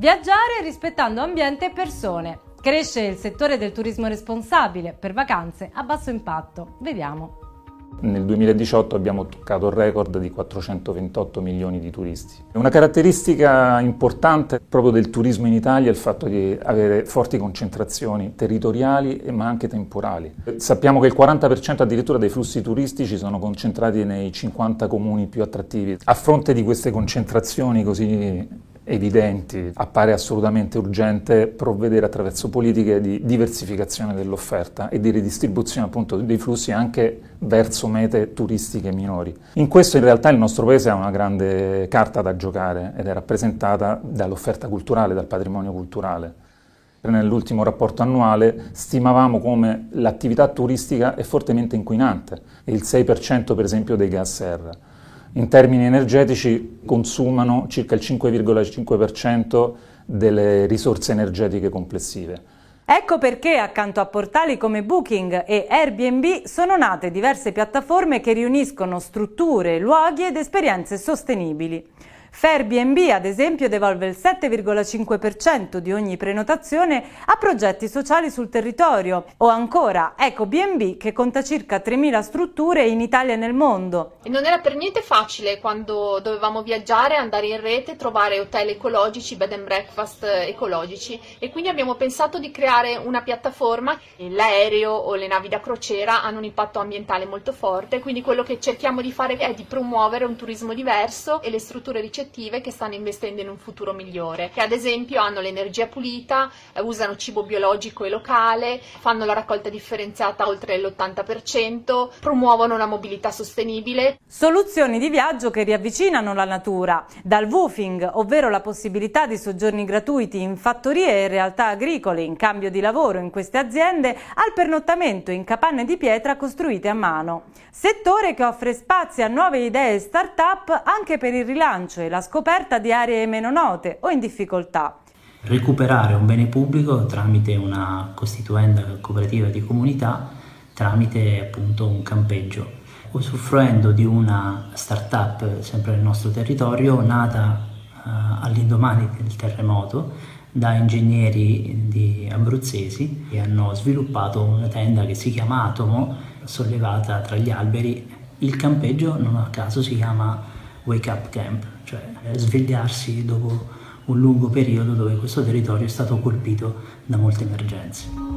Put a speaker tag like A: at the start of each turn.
A: Viaggiare rispettando ambiente e persone. Cresce il settore del turismo responsabile per vacanze a basso impatto. Vediamo.
B: Nel 2018 abbiamo toccato il record di 428 milioni di turisti. Una caratteristica importante proprio del turismo in Italia è il fatto di avere forti concentrazioni territoriali ma anche temporali. Sappiamo che il 40% addirittura dei flussi turistici sono concentrati nei 50 comuni più attrattivi. A fronte di queste concentrazioni così evidenti, appare assolutamente urgente provvedere attraverso politiche di diversificazione dell'offerta e di ridistribuzione appunto dei flussi anche verso mete turistiche minori. In questo in realtà il nostro paese ha una grande carta da giocare ed è rappresentata dall'offerta culturale, dal patrimonio culturale. Nell'ultimo rapporto annuale stimavamo come l'attività turistica è fortemente inquinante, il 6% per esempio dei gas serra in termini energetici consumano circa il 5,5% delle risorse energetiche complessive.
A: Ecco perché accanto a portali come Booking e Airbnb sono nate diverse piattaforme che riuniscono strutture, luoghi ed esperienze sostenibili. Fairbnb, ad esempio, devolve il 7,5% di ogni prenotazione a progetti sociali sul territorio. O ancora EcoBnB, che conta circa 3.000 strutture in Italia e nel mondo.
C: E non era per niente facile quando dovevamo viaggiare, andare in rete, trovare hotel ecologici, bed and breakfast ecologici. E quindi abbiamo pensato di creare una piattaforma. L'aereo o le navi da crociera hanno un impatto ambientale molto forte, quindi quello che cerchiamo di fare è di promuovere un turismo diverso e le strutture ricettive ricettive che stanno investendo in un futuro migliore, che ad esempio hanno l'energia pulita, eh, usano cibo biologico e locale, fanno la raccolta differenziata oltre l'80%, promuovono una mobilità sostenibile.
A: Soluzioni di viaggio che riavvicinano la natura, dal woofing, ovvero la possibilità di soggiorni gratuiti in fattorie e realtà agricole in cambio di lavoro in queste aziende, al pernottamento in capanne di pietra costruite a mano. Settore che offre spazi a nuove idee e start-up anche per il rilancio e la scoperta di aree meno note o in difficoltà.
D: Recuperare un bene pubblico tramite una costituenda cooperativa di comunità, tramite appunto un campeggio, usufruendo di una start-up sempre nel nostro territorio, nata uh, all'indomani del terremoto da ingegneri abruzzesi che hanno sviluppato una tenda che si chiama Atomo, sollevata tra gli alberi. Il campeggio non a caso si chiama wake up camp, cioè svegliarsi dopo un lungo periodo dove questo territorio è stato colpito da molte emergenze.